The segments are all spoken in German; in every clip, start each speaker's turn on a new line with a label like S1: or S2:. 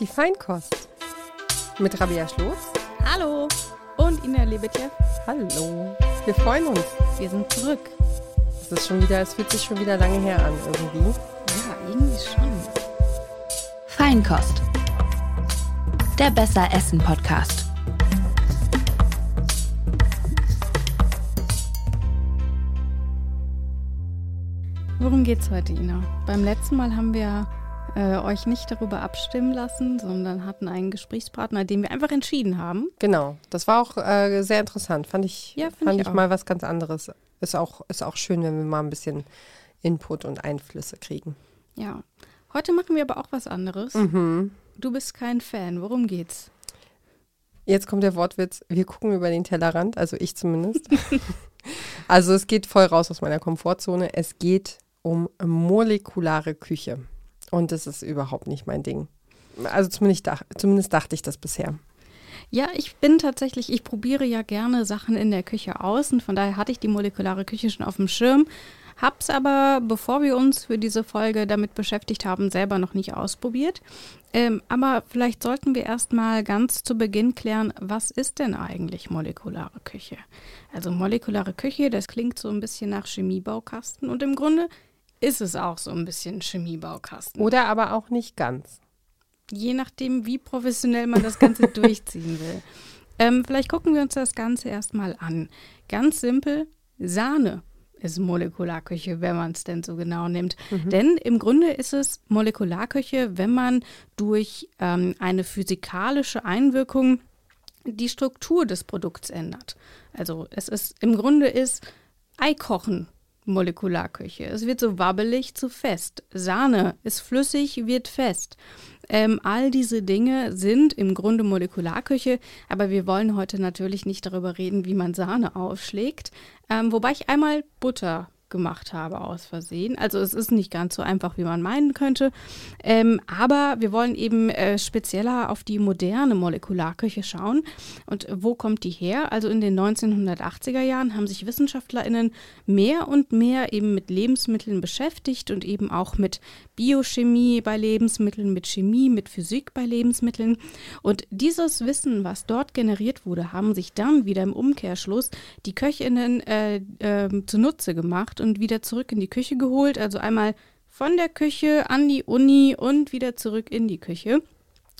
S1: Die Feinkost. Mit Rabia Schloß.
S2: Hallo. Und Ina Lebetjew.
S1: Hallo. Wir freuen uns.
S2: Wir sind zurück.
S1: Es ist schon wieder, es fühlt sich schon wieder lange her an irgendwie.
S2: Ja, irgendwie schon.
S3: Feinkost. Der Besser Essen Podcast.
S2: Worum geht's heute, Ina? Beim letzten Mal haben wir äh, euch nicht darüber abstimmen lassen, sondern hatten einen Gesprächspartner, den wir einfach entschieden haben.
S1: Genau. Das war auch äh, sehr interessant. Fand ich,
S2: Ja,
S1: fand
S2: ich
S1: ich, mal was ganz anderes. Ist auch, ist auch schön, wenn wir mal ein bisschen Input und Einflüsse kriegen.
S2: Ja. Heute machen wir aber auch was anderes.
S1: Mhm.
S2: Du bist kein Fan. Worum geht's?
S1: Jetzt kommt der Wortwitz. Wir gucken über den Tellerrand, also ich zumindest. also es geht voll raus aus meiner Komfortzone. Es geht um molekulare Küche. Und das ist überhaupt nicht mein Ding. Also zumindest, dach, zumindest dachte ich das bisher.
S2: Ja, ich bin tatsächlich, ich probiere ja gerne Sachen in der Küche aus und von daher hatte ich die molekulare Küche schon auf dem Schirm. Hab's aber, bevor wir uns für diese Folge damit beschäftigt haben, selber noch nicht ausprobiert. Ähm, aber vielleicht sollten wir erstmal ganz zu Beginn klären, was ist denn eigentlich molekulare Küche? Also molekulare Küche, das klingt so ein bisschen nach Chemiebaukasten und im Grunde ist es auch so ein bisschen Chemiebaukasten.
S1: Oder aber auch nicht ganz.
S2: Je nachdem, wie professionell man das Ganze durchziehen will. Ähm, vielleicht gucken wir uns das Ganze erstmal an. Ganz simpel, Sahne ist Molekularküche, wenn man es denn so genau nimmt. Denn im Grunde ist es Molekularküche, wenn man durch ähm, eine physikalische Einwirkung die Struktur des Produkts ändert. Also es ist im Grunde ist Eikochen Molekularküche. Es wird so wabbelig zu fest. Sahne ist flüssig, wird fest. Ähm, all diese Dinge sind im Grunde Molekularküche, aber wir wollen heute natürlich nicht darüber reden, wie man Sahne aufschlägt. Ähm, wobei ich einmal Butter gemacht habe aus Versehen. Also es ist nicht ganz so einfach, wie man meinen könnte. Ähm, aber wir wollen eben äh, spezieller auf die moderne Molekularküche schauen. Und wo kommt die her? Also in den 1980er Jahren haben sich WissenschaftlerInnen mehr und mehr eben mit Lebensmitteln beschäftigt und eben auch mit Biochemie bei Lebensmitteln, mit Chemie, mit Physik bei Lebensmitteln. Und dieses Wissen, was dort generiert wurde, haben sich dann wieder im Umkehrschluss die KöchInnen äh, äh, zunutze gemacht und wieder zurück in die Küche geholt. Also einmal von der Küche an die Uni und wieder zurück in die Küche.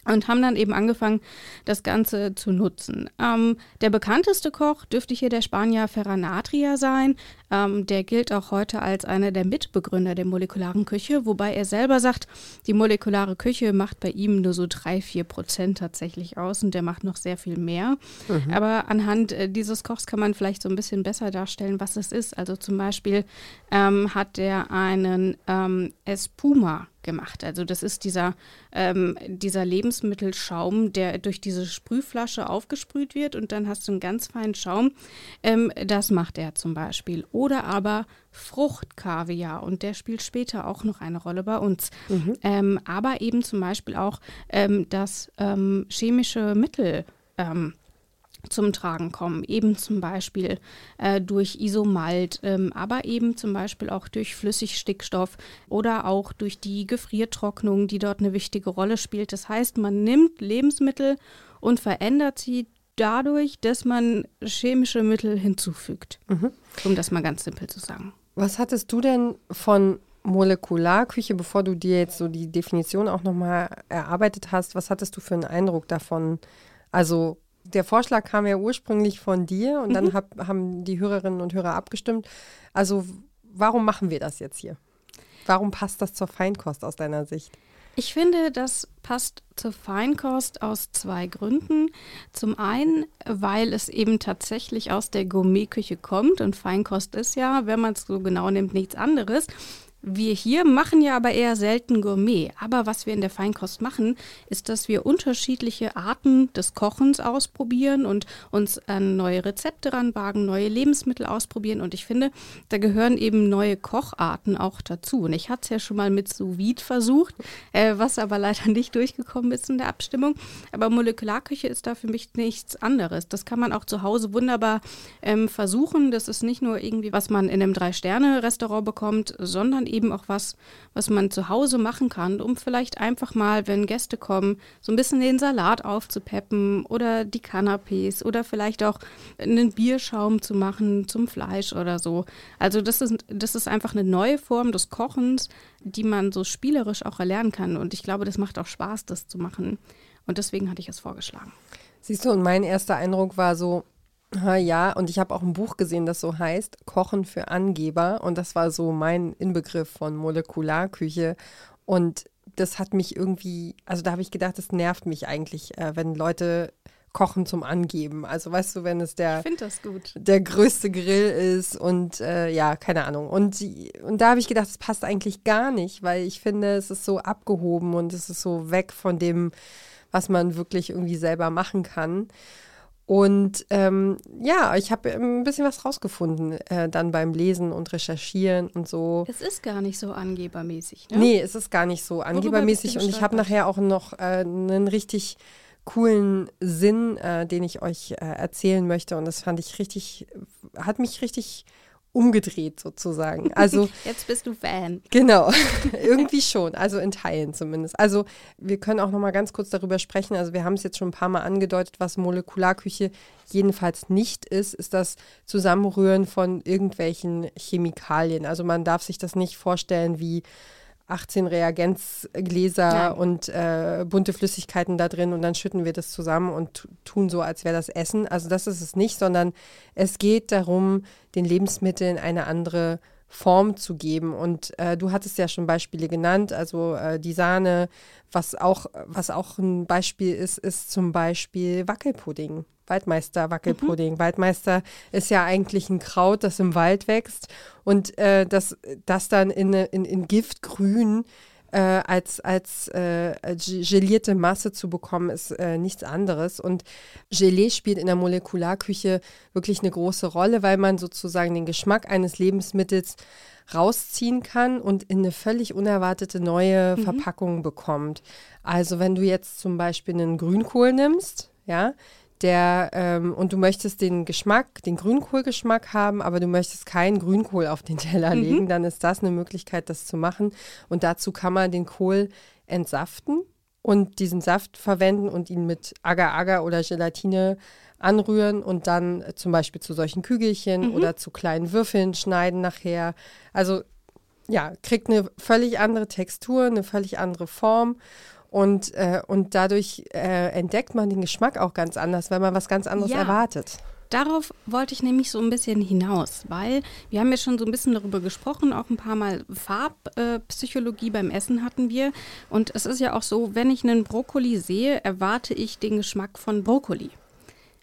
S2: Und haben dann eben angefangen, das Ganze zu nutzen. Ähm, der bekannteste Koch dürfte hier der Spanier Ferran Adria sein. Ähm, der gilt auch heute als einer der Mitbegründer der molekularen Küche, wobei er selber sagt, die molekulare Küche macht bei ihm nur so drei, vier Prozent tatsächlich aus und der macht noch sehr viel mehr. Aber anhand äh, dieses Kochs kann man vielleicht so ein bisschen besser darstellen, was es ist. Also zum Beispiel ähm, hat der einen ähm, Espuma gemacht. Also das ist dieser, ähm, dieser Lebensmittelschaum, der durch diese Sprühflasche aufgesprüht wird und dann hast du einen ganz feinen Schaum. Ähm, das macht er zum Beispiel. Oder aber Fruchtkaviar und der spielt später auch noch eine Rolle bei uns. Ähm, aber eben zum Beispiel auch ähm, das ähm, chemische Mittel. Ähm, zum Tragen kommen. Eben zum Beispiel äh, durch Isomalt, ähm, aber eben zum Beispiel auch durch Flüssigstickstoff oder auch durch die Gefriertrocknung, die dort eine wichtige Rolle spielt. Das heißt, man nimmt Lebensmittel und verändert sie dadurch, dass man chemische Mittel hinzufügt. Um das mal ganz simpel zu sagen.
S1: Was hattest du denn von Molekularküche, bevor du dir jetzt so die Definition auch nochmal erarbeitet hast? Was hattest du für einen Eindruck davon? Also der Vorschlag kam ja ursprünglich von dir und dann hab, haben die Hörerinnen und Hörer abgestimmt. Also warum machen wir das jetzt hier? Warum passt das zur Feinkost aus deiner Sicht?
S2: Ich finde, das passt zur Feinkost aus zwei Gründen. Zum einen, weil es eben tatsächlich aus der Gourmetküche kommt und Feinkost ist ja, wenn man es so genau nimmt, nichts anderes. Wir hier machen ja aber eher selten Gourmet. Aber was wir in der Feinkost machen, ist, dass wir unterschiedliche Arten des Kochens ausprobieren und uns an neue Rezepte ranwagen, neue Lebensmittel ausprobieren. Und ich finde, da gehören eben neue Kocharten auch dazu. Und ich hatte es ja schon mal mit sous vide versucht, äh, was aber leider nicht durchgekommen ist in der Abstimmung. Aber Molekularküche ist da für mich nichts anderes. Das kann man auch zu Hause wunderbar ähm, versuchen. Das ist nicht nur irgendwie, was man in einem Drei-Sterne-Restaurant bekommt, sondern eben auch was, was man zu Hause machen kann, um vielleicht einfach mal, wenn Gäste kommen, so ein bisschen den Salat aufzupeppen oder die Canapés oder vielleicht auch einen Bierschaum zu machen zum Fleisch oder so. Also das ist, das ist einfach eine neue Form des Kochens, die man so spielerisch auch erlernen kann. Und ich glaube, das macht auch Spaß, das zu machen. Und deswegen hatte ich es vorgeschlagen.
S1: Siehst du, und mein erster Eindruck war so, ja, und ich habe auch ein Buch gesehen, das so heißt Kochen für Angeber. Und das war so mein Inbegriff von Molekularküche. Und das hat mich irgendwie, also da habe ich gedacht, das nervt mich eigentlich, äh, wenn Leute Kochen zum Angeben. Also weißt du, wenn es der, der größte Grill ist und äh, ja, keine Ahnung. Und, und da habe ich gedacht, das passt eigentlich gar nicht, weil ich finde, es ist so abgehoben und es ist so weg von dem, was man wirklich irgendwie selber machen kann. Und ähm, ja, ich habe ein bisschen was rausgefunden, äh, dann beim Lesen und Recherchieren und so.
S2: Es ist gar nicht so angebermäßig, ne?
S1: Nee, es ist gar nicht so angebermäßig. Und ich habe nachher auch noch äh, einen richtig coolen Sinn, äh, den ich euch äh, erzählen möchte. Und das fand ich richtig, hat mich richtig umgedreht sozusagen. Also
S2: jetzt bist du Fan.
S1: Genau, irgendwie schon, also in Teilen zumindest. Also wir können auch noch mal ganz kurz darüber sprechen. Also wir haben es jetzt schon ein paar Mal angedeutet, was Molekularküche jedenfalls nicht ist, ist das Zusammenrühren von irgendwelchen Chemikalien. Also man darf sich das nicht vorstellen wie 18 Reagenzgläser Nein. und äh, bunte Flüssigkeiten da drin und dann schütten wir das zusammen und tun so, als wäre das Essen. Also das ist es nicht, sondern es geht darum, den Lebensmitteln eine andere Form zu geben. Und äh, du hattest ja schon Beispiele genannt, also äh, die Sahne, was auch, was auch ein Beispiel ist, ist zum Beispiel Wackelpudding. Waldmeister Wackelpudding. Mhm. Waldmeister ist ja eigentlich ein Kraut, das im Wald wächst und äh, das, das dann in, in, in Giftgrün äh, als, als äh, gelierte Masse zu bekommen, ist äh, nichts anderes. Und Gelee spielt in der Molekularküche wirklich eine große Rolle, weil man sozusagen den Geschmack eines Lebensmittels rausziehen kann und in eine völlig unerwartete neue mhm. Verpackung bekommt. Also wenn du jetzt zum Beispiel einen Grünkohl nimmst, ja, der ähm, und du möchtest den Geschmack, den Grünkohlgeschmack haben, aber du möchtest keinen Grünkohl auf den Teller mhm. legen, dann ist das eine Möglichkeit, das zu machen. Und dazu kann man den Kohl entsaften und diesen Saft verwenden und ihn mit Agar-Agar oder Gelatine anrühren und dann zum Beispiel zu solchen Kügelchen mhm. oder zu kleinen Würfeln schneiden nachher. Also ja, kriegt eine völlig andere Textur, eine völlig andere Form und, äh, und dadurch äh, entdeckt man den Geschmack auch ganz anders, weil man was ganz anderes ja. erwartet.
S2: Darauf wollte ich nämlich so ein bisschen hinaus, weil wir haben ja schon so ein bisschen darüber gesprochen, auch ein paar Mal Farbpsychologie äh, beim Essen hatten wir. Und es ist ja auch so, wenn ich einen Brokkoli sehe, erwarte ich den Geschmack von Brokkoli.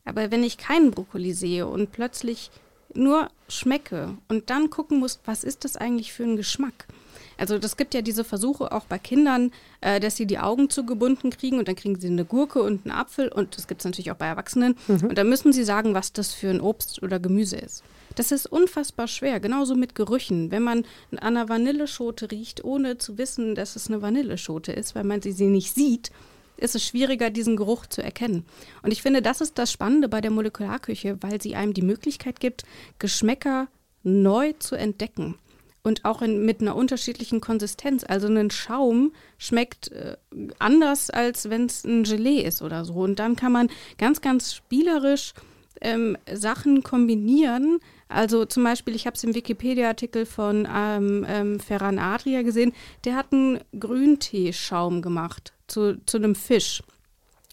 S2: Aber wenn ich keinen Brokkoli sehe und plötzlich nur schmecke und dann gucken muss, was ist das eigentlich für ein Geschmack? Also das gibt ja diese Versuche auch bei Kindern, äh, dass sie die Augen zugebunden kriegen und dann kriegen sie eine Gurke und einen Apfel und das gibt es natürlich auch bei Erwachsenen. Mhm. Und dann müssen sie sagen, was das für ein Obst oder Gemüse ist. Das ist unfassbar schwer, genauso mit Gerüchen. Wenn man an einer Vanilleschote riecht, ohne zu wissen, dass es eine Vanilleschote ist, weil man sie, sie nicht sieht, ist es schwieriger, diesen Geruch zu erkennen. Und ich finde, das ist das Spannende bei der Molekularküche, weil sie einem die Möglichkeit gibt, Geschmäcker neu zu entdecken und auch in, mit einer unterschiedlichen Konsistenz. Also ein Schaum schmeckt äh, anders, als wenn es ein Gelee ist oder so. Und dann kann man ganz, ganz spielerisch ähm, Sachen kombinieren. Also zum Beispiel, ich habe es im Wikipedia-Artikel von ähm, ähm, Ferran Adria gesehen, der hat einen Grünteeschaum gemacht zu, zu einem Fisch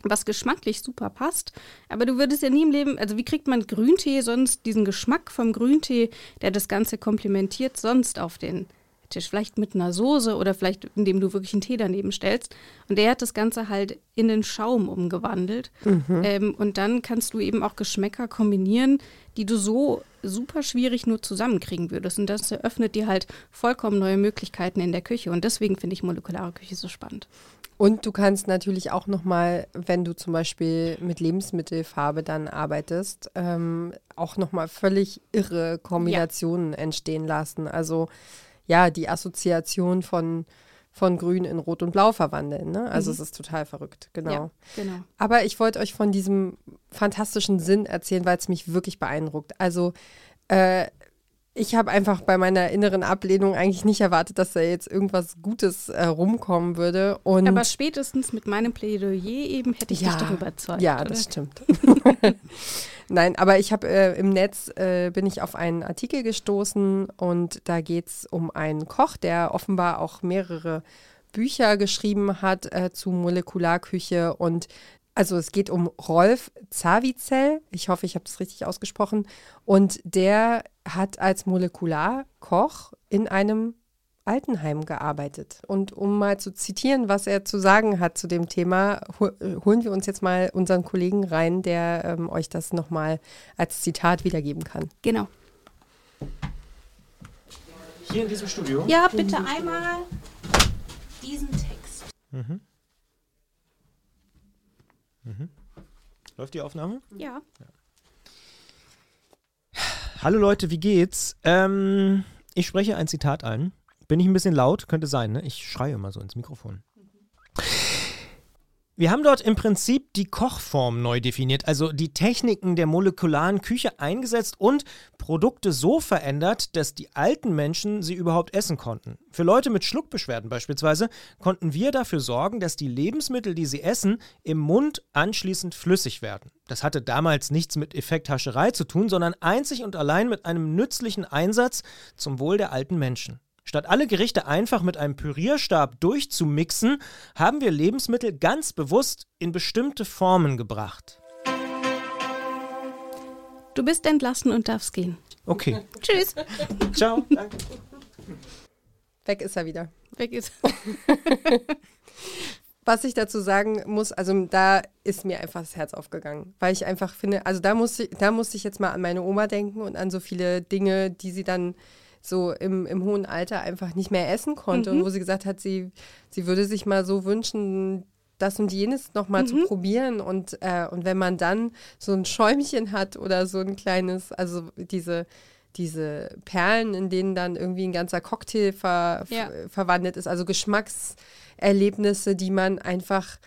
S2: was geschmacklich super passt. Aber du würdest ja nie im Leben, also wie kriegt man Grüntee sonst, diesen Geschmack vom Grüntee, der das Ganze komplementiert, sonst auf den Tisch? Vielleicht mit einer Soße oder vielleicht indem du wirklich einen Tee daneben stellst. Und der hat das Ganze halt in den Schaum umgewandelt. Mhm. Ähm, und dann kannst du eben auch Geschmäcker kombinieren, die du so super schwierig nur zusammenkriegen würdest. Und das eröffnet dir halt vollkommen neue Möglichkeiten in der Küche. Und deswegen finde ich molekulare Küche so spannend.
S1: Und du kannst natürlich auch nochmal, wenn du zum Beispiel mit Lebensmittelfarbe dann arbeitest, ähm, auch nochmal völlig irre Kombinationen ja. entstehen lassen. Also ja, die Assoziation von, von Grün in Rot und Blau verwandeln. Ne? Also mhm. es ist total verrückt, genau. Ja, genau. Aber ich wollte euch von diesem fantastischen Sinn erzählen, weil es mich wirklich beeindruckt. Also äh, ich habe einfach bei meiner inneren Ablehnung eigentlich nicht erwartet, dass da jetzt irgendwas Gutes äh, rumkommen würde. Und
S2: Aber spätestens mit meinem Plädoyer eben hätte ich
S1: Ja,
S2: dich doch überzeugt.
S1: ja,
S2: oder?
S1: das stimmt. Nein, aber ich habe äh, im Netz äh, bin ich auf einen Artikel gestoßen und da geht es um einen Koch, der offenbar auch mehrere Bücher geschrieben hat äh, zu Molekularküche und also es geht um Rolf Zawizell, ich hoffe, ich habe das richtig ausgesprochen, und der hat als Molekularkoch in einem Altenheim gearbeitet. Und um mal zu zitieren, was er zu sagen hat zu dem Thema, hol- holen wir uns jetzt mal unseren Kollegen rein, der ähm, euch das nochmal als Zitat wiedergeben kann.
S2: Genau.
S4: Hier in diesem Studio?
S2: Ja, bitte einmal diesen Text.
S4: Läuft die Aufnahme?
S2: Ja.
S4: Hallo Leute, wie geht's? Ähm, ich spreche ein Zitat ein. Bin ich ein bisschen laut? Könnte sein, ne? Ich schreie immer so ins Mikrofon. Wir haben dort im Prinzip die Kochform neu definiert, also die Techniken der molekularen Küche eingesetzt und Produkte so verändert, dass die alten Menschen sie überhaupt essen konnten. Für Leute mit Schluckbeschwerden beispielsweise konnten wir dafür sorgen, dass die Lebensmittel, die sie essen, im Mund anschließend flüssig werden. Das hatte damals nichts mit Effekthascherei zu tun, sondern einzig und allein mit einem nützlichen Einsatz zum Wohl der alten Menschen. Statt alle Gerichte einfach mit einem Pürierstab durchzumixen, haben wir Lebensmittel ganz bewusst in bestimmte Formen gebracht.
S2: Du bist entlassen und darfst gehen.
S4: Okay,
S2: Tschüss.
S4: ciao. Danke.
S1: Weg ist er wieder.
S2: Weg ist.
S1: Was ich dazu sagen muss, also da ist mir einfach das Herz aufgegangen, weil ich einfach finde, also da muss ich, da musste ich jetzt mal an meine Oma denken und an so viele Dinge, die sie dann so im, im hohen Alter einfach nicht mehr essen konnte und wo sie gesagt hat, sie, sie würde sich mal so wünschen, das und jenes nochmal zu probieren und, äh, und wenn man dann so ein Schäumchen hat oder so ein kleines, also diese diese Perlen, in denen dann irgendwie ein ganzer Cocktail ver,
S2: Ja.
S1: ver verwandelt ist, also Geschmackserlebnisse, die man einfach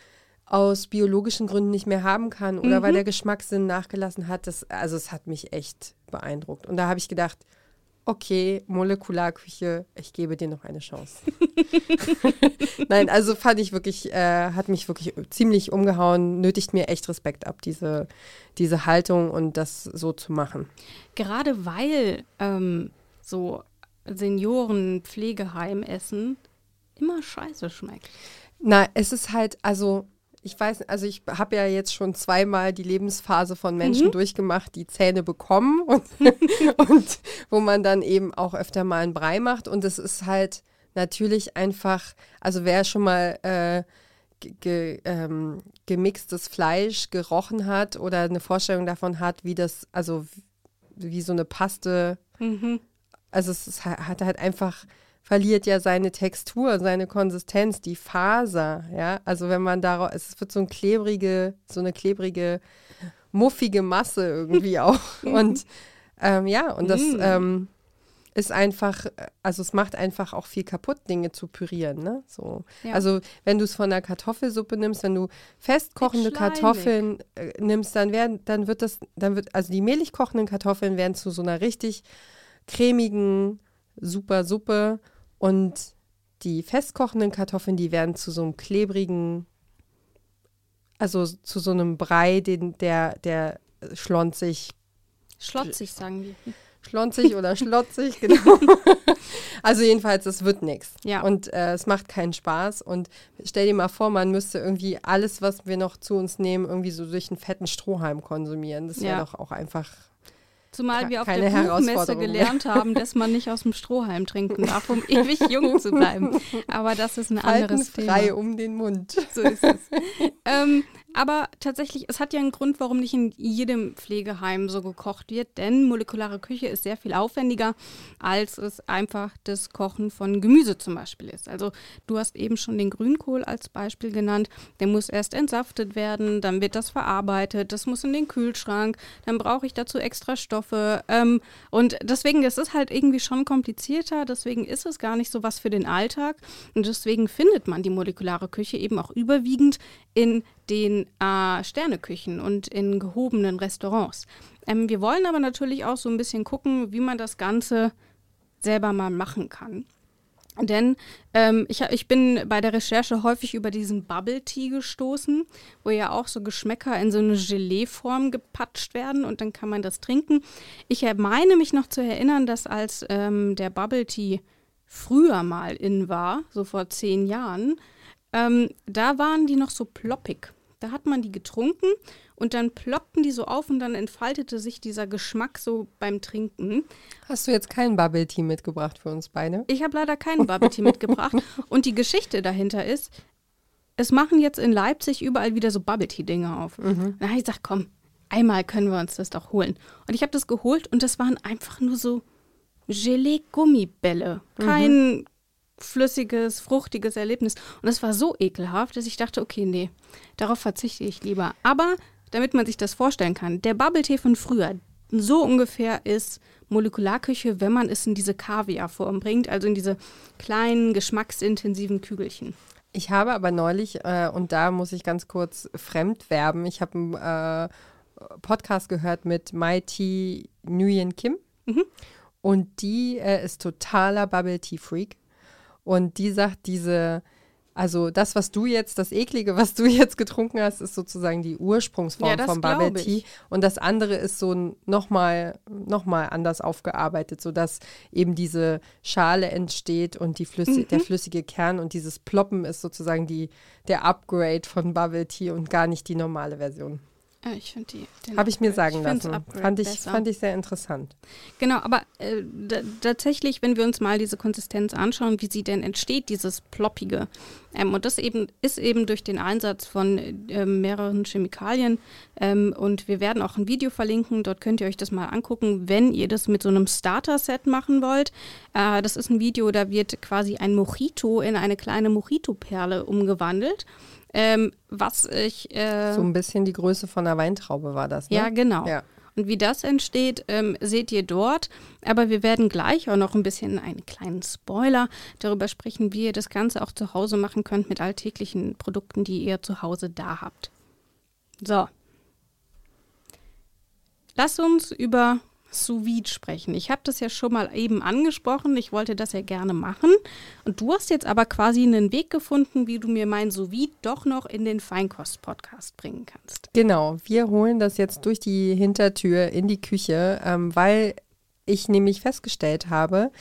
S1: aus biologischen Gründen nicht mehr haben kann oder weil der Geschmackssinn nachgelassen hat. Das, also es hat mich echt beeindruckt. Und da habe ich gedacht, okay, Molekularküche, ich gebe dir noch eine Chance. Nein, also fand ich wirklich, äh, hat mich wirklich ziemlich umgehauen, nötigt mir echt Respekt ab, diese, diese Haltung und das so zu machen.
S2: Gerade weil ähm, so Senioren Pflegeheimessen immer scheiße schmeckt.
S1: Na, es ist halt, also ich weiß, also ich habe ja jetzt schon zweimal die Lebensphase von Menschen durchgemacht, die Zähne bekommen und, und wo man dann eben auch öfter mal einen Brei macht. Und es ist halt natürlich einfach, also wer schon mal äh, ge, ähm, gemixtes Fleisch gerochen hat oder eine Vorstellung davon hat, wie das, also wie so eine Paste also es ist, hat halt einfach, verliert ja seine Textur, seine Konsistenz, die Faser, ja. Also wenn man darauf, es wird so ein klebrige, so eine klebrige, muffige Masse irgendwie auch. Und ähm, ja, und das ähm, ist einfach, also es macht einfach auch viel kaputt, Dinge zu pürieren, ne? So.
S2: Ja.
S1: Also wenn du es von einer Kartoffelsuppe nimmst, wenn du festkochende. Kartoffeln äh, nimmst, dann werden, dann wird das, dann wird, also die mehlig kochenden Kartoffeln werden zu so einer richtig cremigen, super Suppe und die festkochenden Kartoffeln, die werden zu so einem klebrigen, also zu so einem Brei, den, der, der schlonzig,
S2: Schlotzig, sagen die.
S1: schlonzig oder schlotzig, genau. also jedenfalls, es wird nichts.
S2: Ja.
S1: Und äh, es macht keinen Spaß. Und stell dir mal vor, man müsste irgendwie alles, was wir noch zu uns nehmen, irgendwie so durch einen fetten Strohhalm konsumieren. Das wäre
S2: Ja.
S1: doch auch einfach
S2: Zumal wir auf
S1: keine
S2: der Buchmesse gelernt haben, dass man nicht aus dem Strohhalm trinken darf, um ewig jung zu bleiben. Aber das ist ein anderes
S1: frei
S2: Thema.
S1: um den Mund.
S2: So ist es. ähm, aber tatsächlich, es hat ja einen Grund, warum nicht in jedem Pflegeheim so gekocht wird, denn molekulare Küche ist sehr viel aufwendiger, als es einfach das Kochen von Gemüse zum Beispiel ist. Also du hast eben schon den Grünkohl als Beispiel genannt. Der muss erst entsaftet werden, dann wird das verarbeitet, das muss in den Kühlschrank, dann brauche ich dazu extra Stoffe. Ähm, und deswegen, das ist halt irgendwie schon komplizierter, deswegen ist es gar nicht so was für den Alltag. Und deswegen findet man die molekulare Küche eben auch überwiegend in den äh, Sterneküchen und in gehobenen Restaurants. Ähm, wir wollen aber natürlich auch so ein bisschen gucken, wie man das Ganze selber mal machen kann. Denn ähm, ich, ich bin bei der Recherche häufig über diesen Bubble Tea gestoßen, wo ja auch so Geschmäcker in so eine Gelee-Form gepatscht werden und dann kann man das trinken. Ich meine mich noch zu erinnern, dass als ähm, der Bubble Tea früher mal in war, so vor zehn Jahren, ähm, da waren die noch so ploppig. Da hat man die getrunken und dann ploppten die so auf und dann entfaltete sich dieser Geschmack so beim Trinken.
S1: Hast du jetzt keinen Bubble Tea mitgebracht für uns beide?
S2: Ich habe leider keinen Bubble Tea mitgebracht. Und die Geschichte dahinter ist, es machen jetzt in Leipzig überall wieder so Bubble Tea Dinge auf. Mhm. Dann habe ich gesagt, komm, einmal können wir uns das doch holen. Und ich habe das geholt und das waren einfach nur so Gelee-Gummibälle. Kein mhm. Flüssiges, fruchtiges Erlebnis. Und das war so ekelhaft, dass ich dachte, okay, nee, darauf verzichte ich lieber. Aber damit man sich das vorstellen kann, der Bubble-Tee von früher, so ungefähr ist Molekularküche, wenn man es in diese Kaviarform bringt, also in diese kleinen, geschmacksintensiven Kügelchen.
S1: Ich habe aber neulich, äh, und da muss ich ganz kurz fremd werben, ich habe einen äh, Podcast gehört mit Mighty Nguyen Kim. Mhm. Und die äh, ist totaler Bubble Tea Freak. Und die sagt, diese also das, was du jetzt, das Eklige, was du jetzt getrunken hast, ist sozusagen die Ursprungsform ja, vom Bubble Tea. Und das andere ist so nochmal noch mal anders aufgearbeitet, sodass eben diese Schale entsteht und die Flüssig mhm. der flüssige Kern und dieses Ploppen ist sozusagen die, der Upgrade von Bubble Tea und gar nicht die normale Version.
S2: Ja, ich finde die.
S1: Habe ich mir sagen ich lassen. Fand ich, fand ich sehr interessant.
S2: Genau, aber äh, tatsächlich, wenn wir uns mal diese Konsistenz anschauen, wie sie denn entsteht, dieses Ploppige. Ähm, und das eben ist eben durch den Einsatz von äh, mehreren Chemikalien. Ähm, und wir werden auch ein Video verlinken. Dort könnt ihr euch das mal angucken, wenn ihr das mit so einem Starter-Set machen wollt. Äh, das ist ein Video, da wird quasi ein Mojito in eine kleine Mojito-Perle umgewandelt. Ähm, was ich. Äh,
S1: so ein bisschen die Größe von einer Weintraube war das, ne?
S2: Ja, genau. Ja. Und wie das entsteht, ähm, seht ihr dort. Aber wir werden gleich auch noch ein bisschen einen kleinen Spoiler darüber sprechen, wie ihr das Ganze auch zu Hause machen könnt mit alltäglichen Produkten, die ihr zu Hause da habt. So. Lass uns über sous vide sprechen. Ich habe das ja schon mal eben angesprochen. Ich wollte das ja gerne machen. Und du hast jetzt aber quasi einen Weg gefunden, wie du mir mein sous vide doch noch in den Feinkost-Podcast bringen kannst.
S1: Genau. Wir holen das jetzt durch die Hintertür in die Küche, ähm, weil ich nämlich festgestellt habe,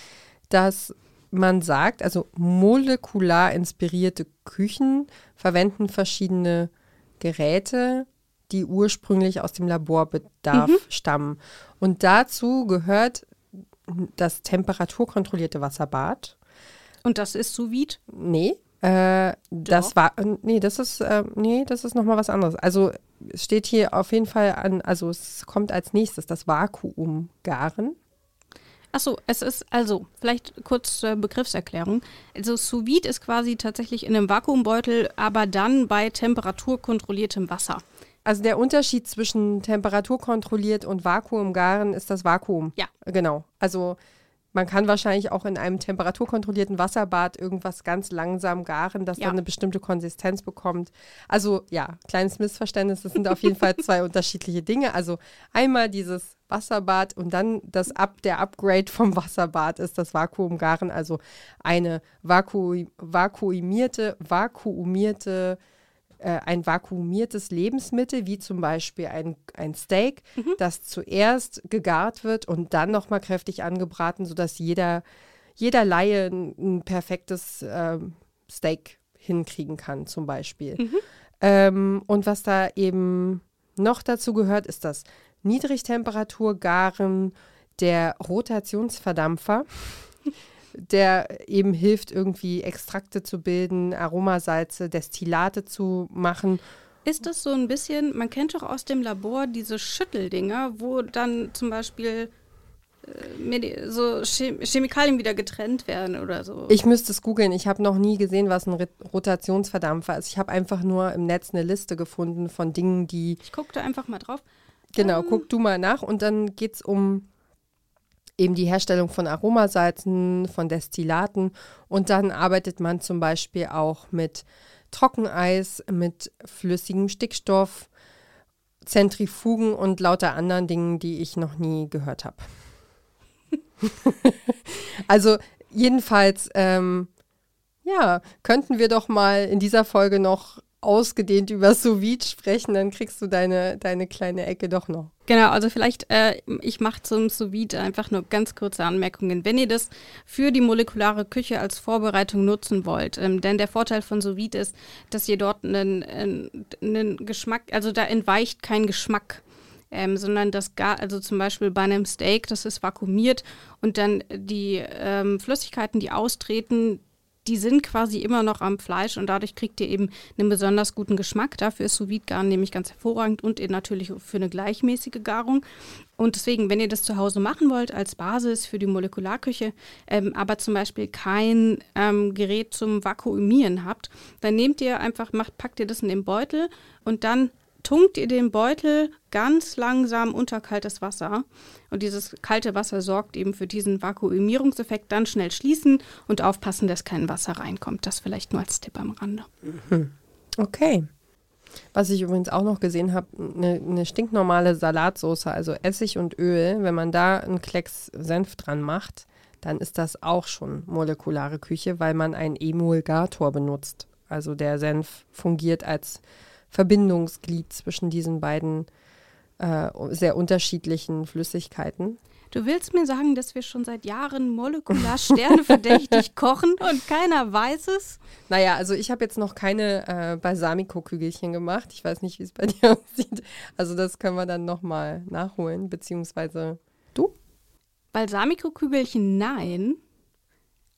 S1: dass man sagt, also molekular inspirierte Küchen verwenden verschiedene Geräte, die ursprünglich aus dem Laborbedarf mhm. stammen. Und dazu gehört das temperaturkontrollierte Wasserbad.
S2: Und das ist sous vide?
S1: Nee. Äh, das war, nee, das ist, äh, nee, das ist nochmal was anderes. Also es steht hier auf jeden Fall an, also es kommt als nächstes das Vakuumgaren.
S2: Achso, es ist also, vielleicht kurz zur Begriffserklärung. Also sous vide ist quasi tatsächlich in einem Vakuumbeutel, aber dann bei temperaturkontrolliertem Wasser.
S1: Also der Unterschied zwischen temperaturkontrolliert und Vakuumgaren ist das Vakuum.
S2: Ja.
S1: Genau. Also man kann wahrscheinlich auch in einem temperaturkontrollierten Wasserbad irgendwas ganz langsam garen, das ja. dann eine bestimmte Konsistenz bekommt. Also ja, kleines Missverständnis, das sind auf jeden Fall zwei unterschiedliche Dinge. Also einmal dieses Wasserbad und dann das Up, der Upgrade vom Wasserbad ist das Vakuumgaren, also eine vaku vakuumierte, vakuumierte äh, ein vakuumiertes Lebensmittel, wie zum Beispiel ein, ein Steak, mhm. das zuerst gegart wird und dann nochmal kräftig angebraten, sodass jeder, jeder Laie ein, ein perfektes äh, Steak hinkriegen kann, zum Beispiel. Mhm. Ähm, und was da eben noch dazu gehört, ist das Niedrigtemperaturgaren, der Rotationsverdampfer der eben hilft, irgendwie Extrakte zu bilden, Aromasalze, Destillate zu machen.
S2: Ist das so ein bisschen, man kennt doch aus dem Labor diese Schütteldinger, wo dann zum Beispiel äh, so Chemikalien wieder getrennt werden oder so.
S1: Ich müsste es googeln. Ich habe noch nie gesehen, was ein Rotationsverdampfer ist. Ich habe einfach nur im Netz eine Liste gefunden von Dingen, die.
S2: Ich gucke da einfach mal drauf.
S1: Genau, ähm, guck du mal nach und dann geht es um eben die Herstellung von Aromasalzen, von Destillaten und dann arbeitet man zum Beispiel auch mit Trockeneis mit flüssigem Stickstoff, Zentrifugen und lauter anderen Dingen, die ich noch nie gehört habe. also jedenfalls, ähm, ja, könnten wir doch mal in dieser Folge noch ausgedehnt über sous sprechen, dann kriegst du deine, deine kleine Ecke doch noch.
S2: Genau, also vielleicht, äh, ich mache zum sous einfach nur ganz kurze Anmerkungen. Wenn ihr das für die molekulare Küche als Vorbereitung nutzen wollt, ähm, denn der Vorteil von sous ist, dass ihr dort einen, einen Geschmack, also da entweicht kein Geschmack. Ähm, sondern das gar, also zum Beispiel bei einem Steak, das ist vakuumiert und dann die ähm, Flüssigkeiten, die austreten, die sind quasi immer noch am Fleisch und dadurch kriegt ihr eben einen besonders guten Geschmack. Dafür ist sous garen nämlich ganz hervorragend und natürlich für eine gleichmäßige Garung. Und deswegen, wenn ihr das zu Hause machen wollt als Basis für die Molekularküche, ähm, aber zum Beispiel kein ähm, Gerät zum Vakuumieren habt, dann nehmt ihr einfach, macht, packt ihr das in den Beutel und dann tunkt ihr den Beutel ganz langsam unter kaltes Wasser. Und dieses kalte Wasser sorgt eben für diesen Vakuumierungseffekt. Dann schnell schließen und aufpassen, dass kein Wasser reinkommt. Das vielleicht nur als Tipp am Rande.
S1: Mhm. Okay. Was ich übrigens auch noch gesehen habe, eine ne stinknormale Salatsauce, also Essig und Öl, wenn man da einen Klecks Senf dran macht, dann ist das auch schon molekulare Küche, weil man einen Emulgator benutzt. Also der Senf fungiert als Verbindungsglied zwischen diesen beiden äh, sehr unterschiedlichen Flüssigkeiten.
S2: Du willst mir sagen, dass wir schon seit Jahren molekular sterneverdächtig kochen und keiner weiß es?
S1: Naja, also ich habe jetzt noch keine äh, Balsamico-Kügelchen gemacht. Ich weiß nicht, wie es bei dir aussieht. Also das können wir dann nochmal nachholen, beziehungsweise du?
S2: Balsamico-Kügelchen nein,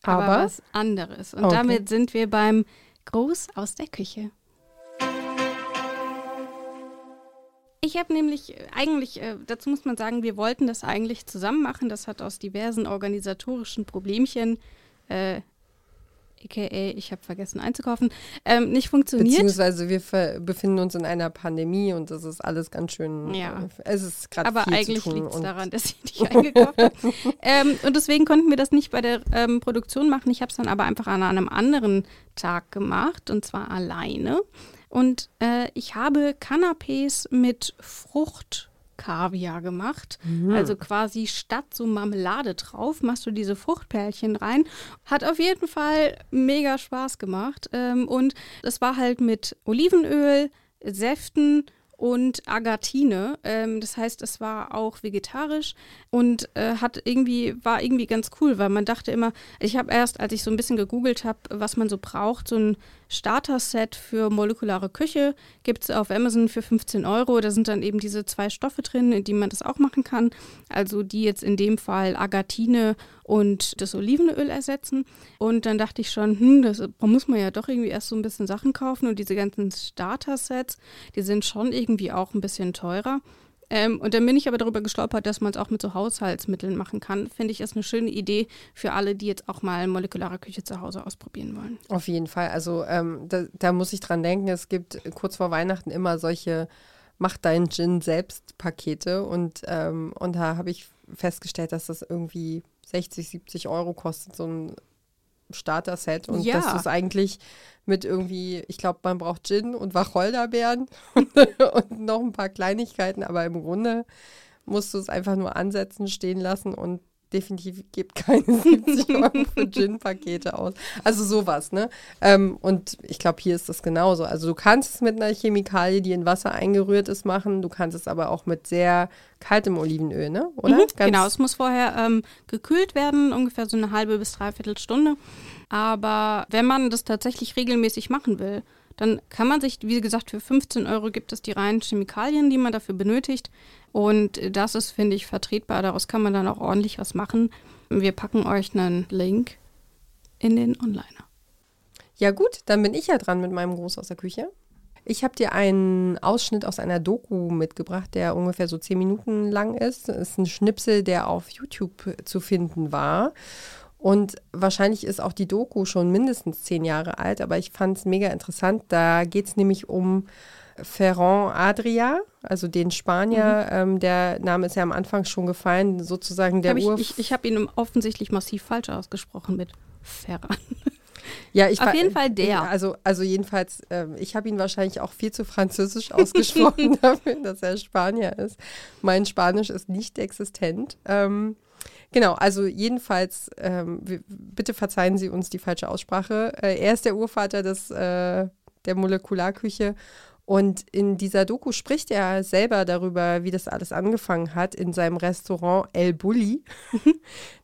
S2: aber, aber, was anderes. Und okay. damit sind wir beim Gruß aus der Küche. Ich habe nämlich äh, eigentlich, äh, dazu muss man sagen, wir wollten das eigentlich zusammen machen. Das hat aus diversen organisatorischen Problemchen, äh, aka ich habe vergessen einzukaufen, ähm, nicht funktioniert.
S1: Beziehungsweise wir befinden uns in einer Pandemie und das ist alles ganz schön. Ja. Äh, es ist gerade
S2: Aber eigentlich liegt es daran, dass ich nicht eingekauft habe. ähm, und deswegen konnten wir das nicht bei der ähm, Produktion machen. Ich habe es dann aber einfach an einem anderen Tag gemacht und zwar alleine. Und äh, ich habe Canapés mit Fruchtkaviar gemacht. Mhm. Also quasi statt so Marmelade drauf, machst du diese Fruchtperlchen rein. Hat auf jeden Fall mega Spaß gemacht. Ähm, und es war halt mit Olivenöl, Säften und Agatine. Ähm, das heißt, es war auch vegetarisch und äh, hat irgendwie, war irgendwie ganz cool, weil man dachte immer, ich habe erst, als ich so ein bisschen gegoogelt habe, was man so braucht, so ein Starter-Set für molekulare Küche gibt es auf Amazon für 15 Euro. Da sind dann eben diese zwei Stoffe drin, in die man das auch machen kann. Also die jetzt in dem Fall Agatine und das Olivenöl ersetzen. Und dann dachte ich schon, hm, das muss man ja doch irgendwie erst so ein bisschen Sachen kaufen. Und diese ganzen Starter-Sets, die sind schon irgendwie auch ein bisschen teurer. Ähm, und dann bin ich aber darüber gestolpert, dass man es auch mit so Haushaltsmitteln machen kann. Finde ich, ist eine schöne Idee für alle, die jetzt auch mal molekulare Küche zu Hause ausprobieren wollen.
S1: Auf jeden Fall. Also ähm, da, da, muss ich dran denken, es gibt kurz vor Weihnachten immer solche Mach deinen Gin selbst Pakete. Und, ähm, und da habe ich festgestellt, dass das irgendwie 60, 70 Euro kostet, so ein Starter-Set. Und ja. dass du es eigentlich mit irgendwie, ich glaube, man braucht Gin und Wacholderbeeren und noch ein paar Kleinigkeiten, aber im Grunde musst du es einfach nur ansetzen, stehen lassen und definitiv gibt keine 70 Euro für Gin-Pakete aus. Also sowas, ne? Ähm, und ich glaube, hier ist das genauso. Also du kannst es mit einer Chemikalie, die in Wasser eingerührt ist, machen. Du kannst es aber auch mit sehr kaltem Olivenöl, ne? Oder? Mhm,
S2: genau, es muss vorher ähm, gekühlt werden, ungefähr so eine halbe bis dreiviertel Stunde. Aber wenn man das tatsächlich regelmäßig machen will, dann kann man sich, wie gesagt, für 15 Euro gibt es die reinen Chemikalien, die man dafür benötigt. Und das ist, finde ich, vertretbar. Daraus kann man dann auch ordentlich was machen. Wir packen euch einen Link in den Onliner.
S1: Ja gut, dann bin ich ja dran mit meinem Gruß aus der Küche. Ich habe dir einen Ausschnitt aus einer Doku mitgebracht, der ungefähr so zehn Minuten lang ist. Es ist ein Schnipsel, der auf YouTube zu finden war. Und wahrscheinlich ist auch die Doku schon mindestens zehn Jahre alt, aber ich fand es mega interessant. Da geht es nämlich um Ferran Adria, also den Spanier. Mhm. Ähm, der Name ist ja am Anfang schon gefallen, sozusagen der
S2: hab ich, Ich, ich habe ihn offensichtlich massiv falsch ausgesprochen mit Ferran.
S1: Ja, ich
S2: Auf
S1: war-
S2: jeden Fall der.
S1: Also, also jedenfalls, ähm, ich habe ihn wahrscheinlich auch viel zu französisch ausgesprochen dafür, dass er Spanier ist. Mein Spanisch ist nicht existent. Ähm, genau, also jedenfalls, ähm, wir- bitte verzeihen Sie uns die falsche Aussprache. Äh, er ist der Urvater des, äh, der Molekularküche. Und in dieser Doku spricht er selber darüber, wie das alles angefangen hat in seinem Restaurant El Bulli.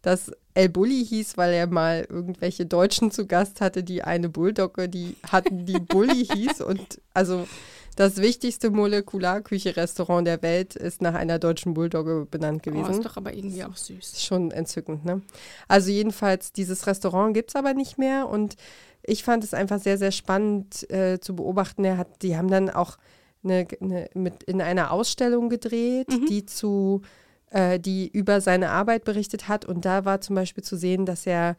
S1: das El Bulli hieß, weil er mal irgendwelche Deutschen zu Gast hatte, die eine Bulldogge, die hatten, die Bulli hieß. Und also das wichtigste Molekularküche-Restaurant der Welt ist nach einer deutschen Bulldogge benannt
S2: Oh,
S1: gewesen.
S2: ist doch aber irgendwie auch süß.
S1: Schon entzückend, ne? Also jedenfalls, dieses Restaurant gibt es aber nicht mehr und ich fand es einfach sehr, sehr spannend äh, zu beobachten. Er hat, die haben dann auch eine, eine, mit in einer Ausstellung gedreht, die zu, äh, die über seine Arbeit berichtet hat. Und da war zum Beispiel zu sehen, dass er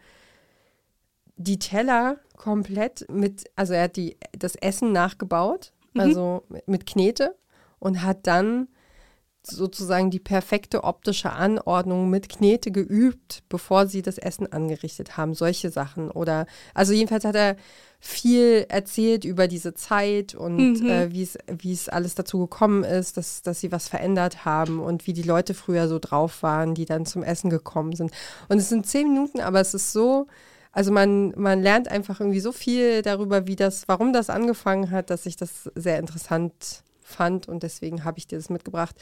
S1: die Teller komplett mit, also er hat die, das Essen nachgebaut, also mit- Knete und hat dann sozusagen die perfekte optische Anordnung mit Knete geübt, bevor sie das Essen angerichtet haben. Solche Sachen. Oder, also jedenfalls hat er viel erzählt über diese Zeit und äh, wie es wie es alles dazu gekommen ist, dass, dass sie was verändert haben und wie die Leute früher so drauf waren, die dann zum Essen gekommen sind. Und es sind zehn Minuten, aber es ist so, also man, man lernt einfach irgendwie so viel darüber, wie das, warum das angefangen hat, dass ich das sehr interessant fand und deswegen habe ich dir das mitgebracht.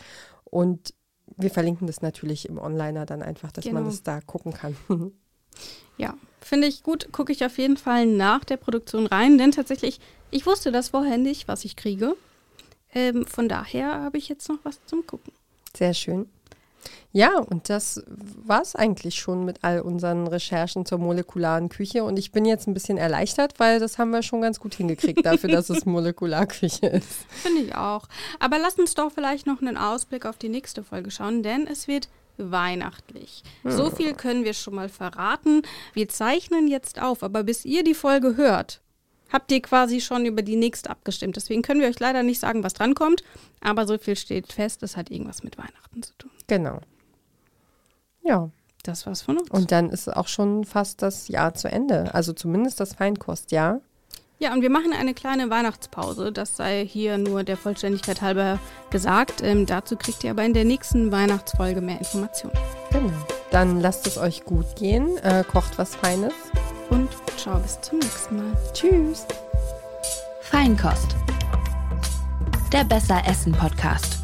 S1: Und wir verlinken das natürlich im Onliner dann einfach, dass man
S2: Genau.
S1: das da gucken kann.
S2: Ja, finde ich gut. Gucke ich auf jeden Fall nach der Produktion rein, denn tatsächlich, ich wusste das vorher nicht, was ich kriege. Ähm, von daher habe ich jetzt noch was zum Gucken.
S1: Sehr schön. Ja, und das war es eigentlich schon mit all unseren Recherchen zur molekularen Küche. Und ich bin jetzt ein bisschen erleichtert, weil das haben wir schon ganz gut hingekriegt dafür, dass es Molekularküche ist.
S2: Finde ich auch. Aber lass uns doch vielleicht noch einen Ausblick auf die nächste Folge schauen, denn es wird weihnachtlich. So viel können wir schon mal verraten. Wir zeichnen jetzt auf, aber bis ihr die Folge hört, habt ihr quasi schon über die nächste abgestimmt. Deswegen können wir euch leider nicht sagen, was drankommt. Aber so viel steht fest, es hat irgendwas mit Weihnachten zu tun.
S1: Genau. Ja,
S2: Das war's von uns.
S1: und dann ist auch schon fast das Jahr zu Ende. Also zumindest das Feinkostjahr.
S2: Ja, und wir machen eine kleine Weihnachtspause. Das sei hier nur der Vollständigkeit halber gesagt. Ähm, dazu kriegt ihr aber in der nächsten Weihnachtsfolge mehr Informationen.
S1: Genau. Dann lasst es euch gut gehen. Äh, kocht was Feines.
S2: Und ciao, bis zum nächsten Mal.
S1: Tschüss.
S3: Feinkost. Der Besser Essen Podcast.